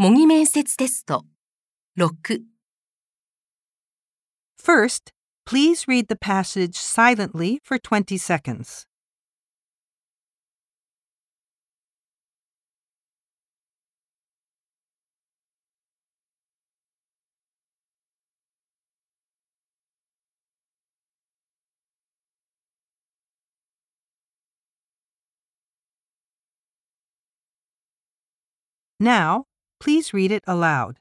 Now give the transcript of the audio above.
模擬面接テスト6 First, please read the passage silently for 20 seconds. Now, please read it aloud.